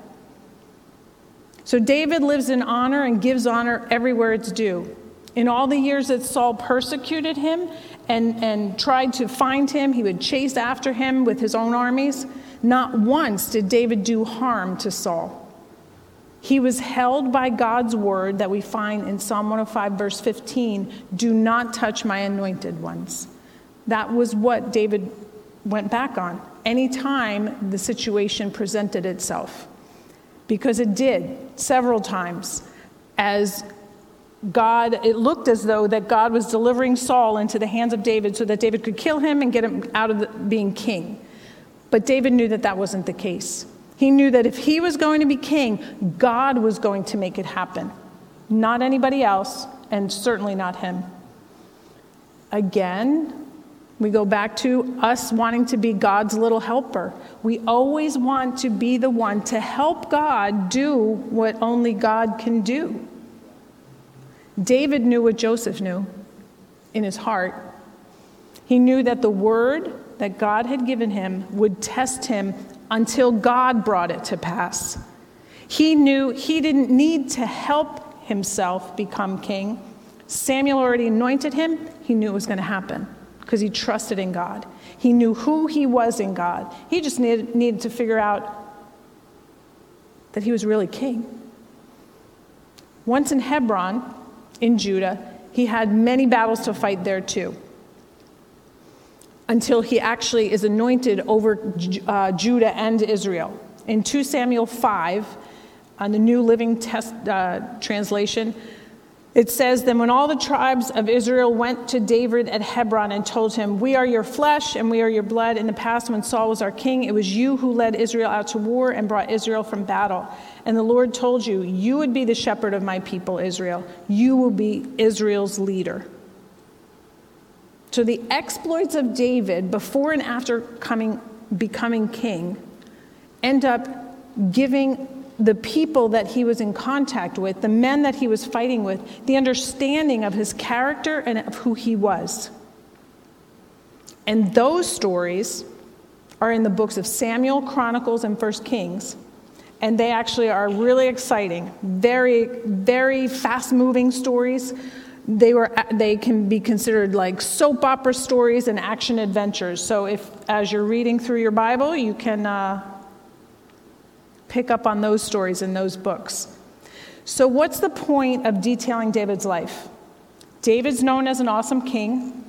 So David lives in honor and gives honor everywhere it's due. In all the years that Saul persecuted him and, and tried to find him, he would chase after him with his own armies. Not once did David do harm to Saul. He was held by God's word that we find in Psalm 105, verse 15 do not touch my anointed ones. That was what David went back on anytime the situation presented itself. Because it did several times as God, it looked as though that God was delivering Saul into the hands of David so that David could kill him and get him out of the, being king. But David knew that that wasn't the case. He knew that if he was going to be king, God was going to make it happen, not anybody else, and certainly not him. Again, we go back to us wanting to be God's little helper. We always want to be the one to help God do what only God can do. David knew what Joseph knew in his heart. He knew that the word that God had given him would test him until God brought it to pass. He knew he didn't need to help himself become king. Samuel already anointed him. He knew it was going to happen because he trusted in God. He knew who he was in God. He just needed, needed to figure out that he was really king. Once in Hebron, in Judah, he had many battles to fight there too until he actually is anointed over uh, Judah and Israel. In 2 Samuel 5, on the New Living Test, uh, Translation, it says, Then when all the tribes of Israel went to David at Hebron and told him, We are your flesh and we are your blood. In the past, when Saul was our king, it was you who led Israel out to war and brought Israel from battle. And the Lord told you, You would be the shepherd of my people, Israel. You will be Israel's leader. So the exploits of David before and after coming, becoming king end up giving the people that he was in contact with, the men that he was fighting with, the understanding of his character and of who he was. And those stories are in the books of Samuel, Chronicles, and First Kings. And they actually are really exciting, very, very fast moving stories they were they can be considered like soap opera stories and action adventures so if as you're reading through your bible you can uh, pick up on those stories in those books So, what's the point of detailing David's life? David's known as an awesome king.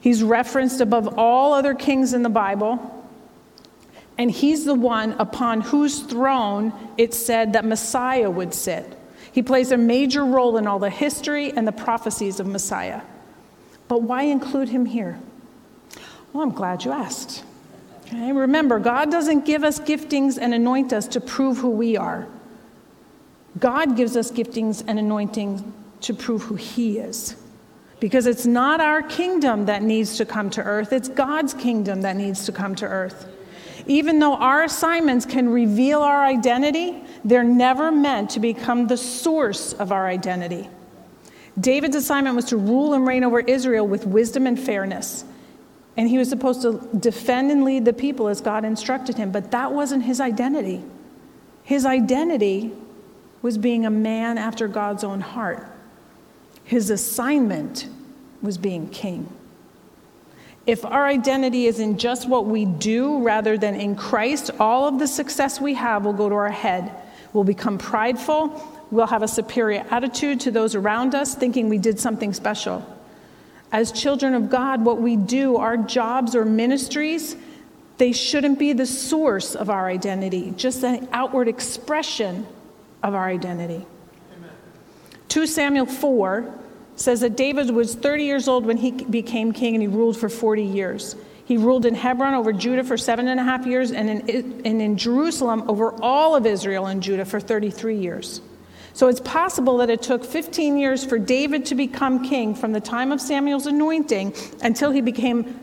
He's referenced above all other kings in the Bible. And he's the one upon whose throne it said that Messiah would sit. He plays a major role in all the history and the prophecies of Messiah. But why include him here? Well, I'm glad you asked. Okay? Remember, God doesn't give us giftings and anoint us to prove who we are. God gives us giftings and anointings to prove who He is. Because it's not our kingdom that needs to come to earth, it's God's kingdom that needs to come to earth. Even though our assignments can reveal our identity, they're never meant to become the source of our identity. David's assignment was to rule and reign over Israel with wisdom and fairness. And he was supposed to defend and lead the people as God instructed him, but that wasn't his identity. His identity was being a man after God's own heart. His assignment was being king. If our identity is in just what we do rather than in Christ, all of the success we have will go to our head. We'll become prideful. We'll have a superior attitude to those around us, thinking we did something special. As children of God, what we do, our jobs or ministries, they shouldn't be the source of our identity, just an outward expression of our identity. Amen. 2 Samuel 4 says that David was 30 years old when he became king and he ruled for 40 years. He ruled in Hebron over Judah for seven and a half years and in, and in Jerusalem over all of Israel and Judah for 33 years. So it's possible that it took 15 years for David to become king from the time of Samuel's anointing until he became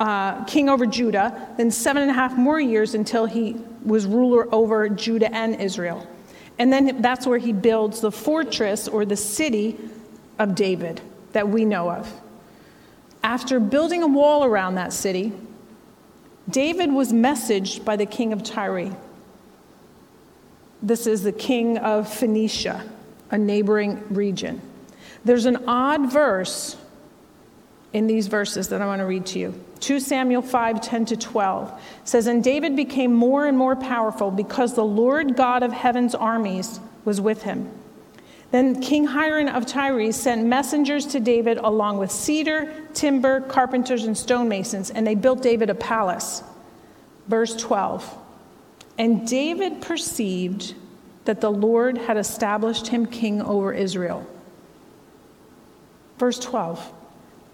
uh, king over Judah, then seven and a half more years until he was ruler over Judah and Israel. And then that's where he builds the fortress or the city of David that we know of. After building a wall around that city, David was messaged by the king of Tyre. This is the king of Phoenicia, a neighboring region. There's an odd verse in these verses that I want to read to you. 2 Samuel 5 10 to 12 says, And David became more and more powerful because the Lord God of heaven's armies was with him. Then King Hiram of Tyre sent messengers to David along with cedar, timber, carpenters, and stonemasons, and they built David a palace. Verse 12 And David perceived that the Lord had established him king over Israel. Verse 12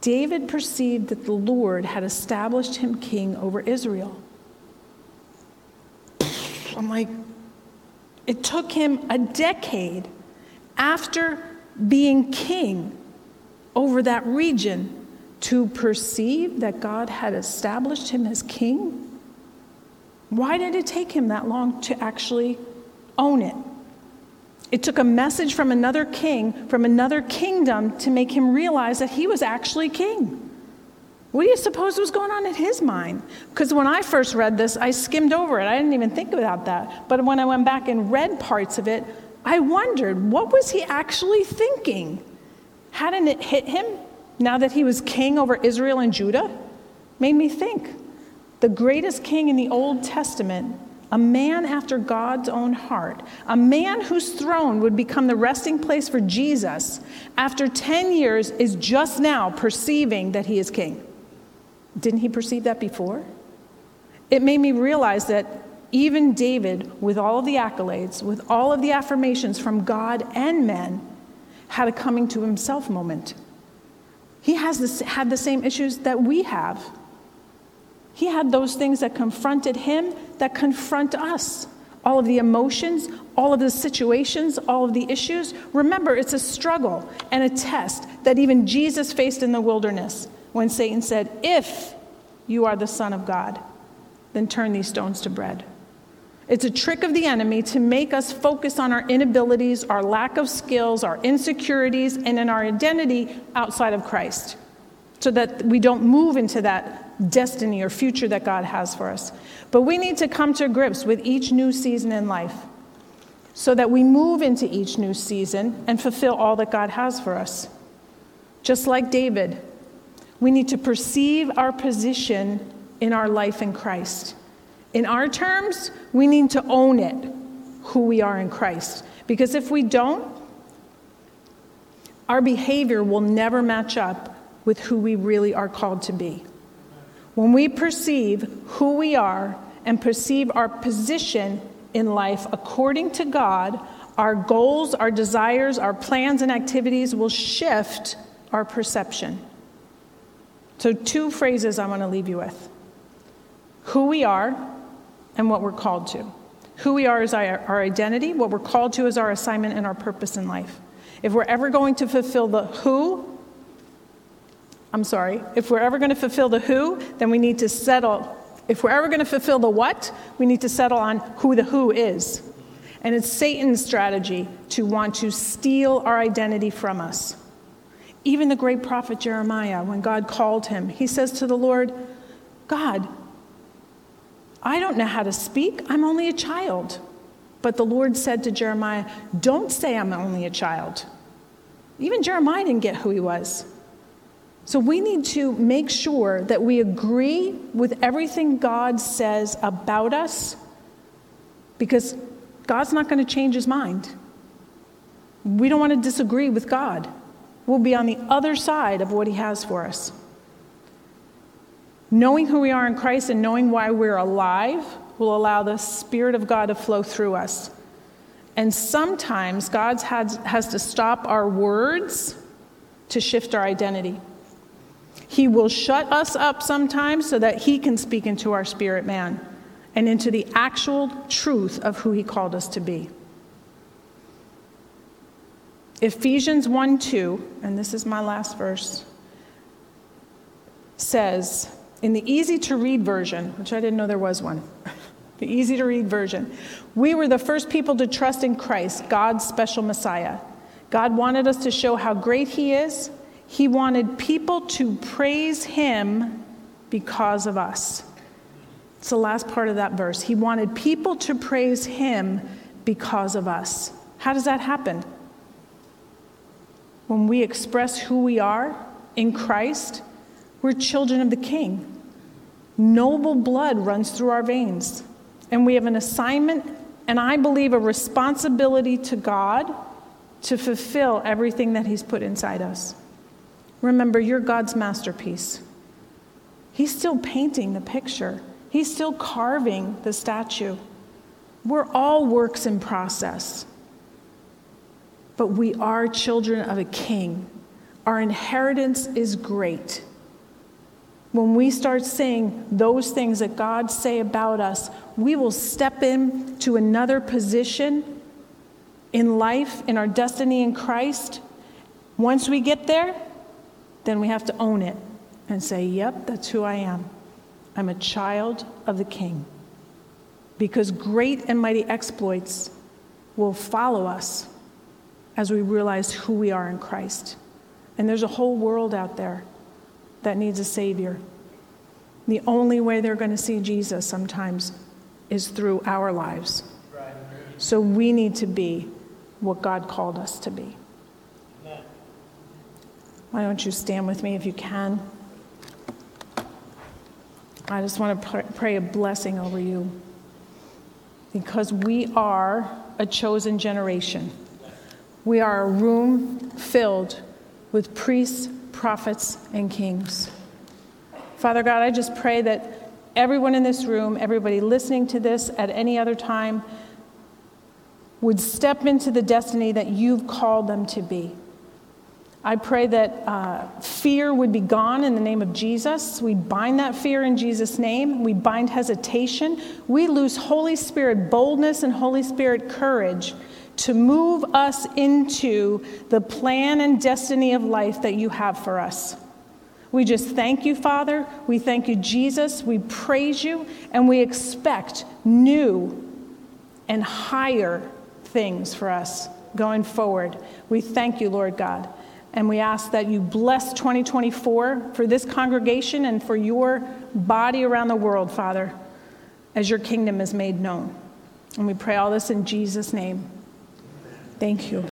David perceived that the Lord had established him king over Israel. I'm like, it took him a decade after being king over that region to perceive that God had established him as king. Why did it take him that long to actually own it? It took a message from another king, from another kingdom, to make him realize that he was actually king. What do you suppose was going on in his mind? Because when I first read this, I skimmed over it. I didn't even think about that. But when I went back and read parts of it, I wondered, what was he actually thinking? Hadn't it hit him now that he was king over Israel and Judah? Made me think. The greatest king in the Old Testament a man after God's own heart, a man whose throne would become the resting place for Jesus, after 10 years is just now perceiving that he is king. Didn't he perceive that before? It made me realize that even David, with all of the accolades, with all of the affirmations from God and men, had a coming to himself moment. He has this, had the same issues that we have. He had those things that confronted him that confront us. All of the emotions, all of the situations, all of the issues. Remember, it's a struggle and a test that even Jesus faced in the wilderness when Satan said, If you are the Son of God, then turn these stones to bread. It's a trick of the enemy to make us focus on our inabilities, our lack of skills, our insecurities, and in our identity outside of Christ so that we don't move into that destiny or future that God has for us. But we need to come to grips with each new season in life so that we move into each new season and fulfill all that God has for us. Just like David, we need to perceive our position in our life in Christ. In our terms, we need to own it, who we are in Christ. Because if we don't, our behavior will never match up with who we really are called to be. When we perceive who we are and perceive our position in life according to God, our goals, our desires, our plans, and activities will shift our perception. So, two phrases I want to leave you with who we are and what we're called to. Who we are is our, our identity, what we're called to is our assignment and our purpose in life. If we're ever going to fulfill the who, I'm sorry, if we're ever going to fulfill the who, then we need to settle. If we're ever going to fulfill the what, we need to settle on who the who is. And it's Satan's strategy to want to steal our identity from us. Even the great prophet Jeremiah, when God called him, he says to the Lord, God, I don't know how to speak. I'm only a child. But the Lord said to Jeremiah, Don't say I'm only a child. Even Jeremiah didn't get who he was. So we need to make sure that we agree with everything God says about us because God's not going to change his mind. We don't want to disagree with God. We'll be on the other side of what he has for us. Knowing who we are in Christ and knowing why we're alive will allow the Spirit of God to flow through us. And sometimes God has, has to stop our words to shift our identity. He will shut us up sometimes so that He can speak into our spirit man and into the actual truth of who He called us to be. Ephesians 1 2, and this is my last verse, says, in the easy to read version, which I didn't know there was one, [LAUGHS] the easy to read version, we were the first people to trust in Christ, God's special Messiah. God wanted us to show how great He is. He wanted people to praise Him because of us. It's the last part of that verse. He wanted people to praise Him because of us. How does that happen? When we express who we are in Christ, we're children of the King. Noble blood runs through our veins. And we have an assignment, and I believe a responsibility to God to fulfill everything that He's put inside us. Remember, you're God's masterpiece. He's still painting the picture, He's still carving the statue. We're all works in process. But we are children of a king. Our inheritance is great. When we start saying those things that God say about us, we will step into another position in life, in our destiny in Christ. Once we get there, then we have to own it and say, Yep, that's who I am. I'm a child of the King. Because great and mighty exploits will follow us as we realize who we are in Christ. And there's a whole world out there that needs a Savior. The only way they're going to see Jesus sometimes is through our lives. So we need to be what God called us to be. Why don't you stand with me if you can? I just want to pray a blessing over you because we are a chosen generation. We are a room filled with priests, prophets, and kings. Father God, I just pray that everyone in this room, everybody listening to this at any other time, would step into the destiny that you've called them to be. I pray that uh, fear would be gone in the name of Jesus. We bind that fear in Jesus' name. We bind hesitation. We lose Holy Spirit boldness and Holy Spirit courage to move us into the plan and destiny of life that you have for us. We just thank you, Father. We thank you, Jesus. We praise you, and we expect new and higher things for us going forward. We thank you, Lord God. And we ask that you bless 2024 for this congregation and for your body around the world, Father, as your kingdom is made known. And we pray all this in Jesus' name. Thank you.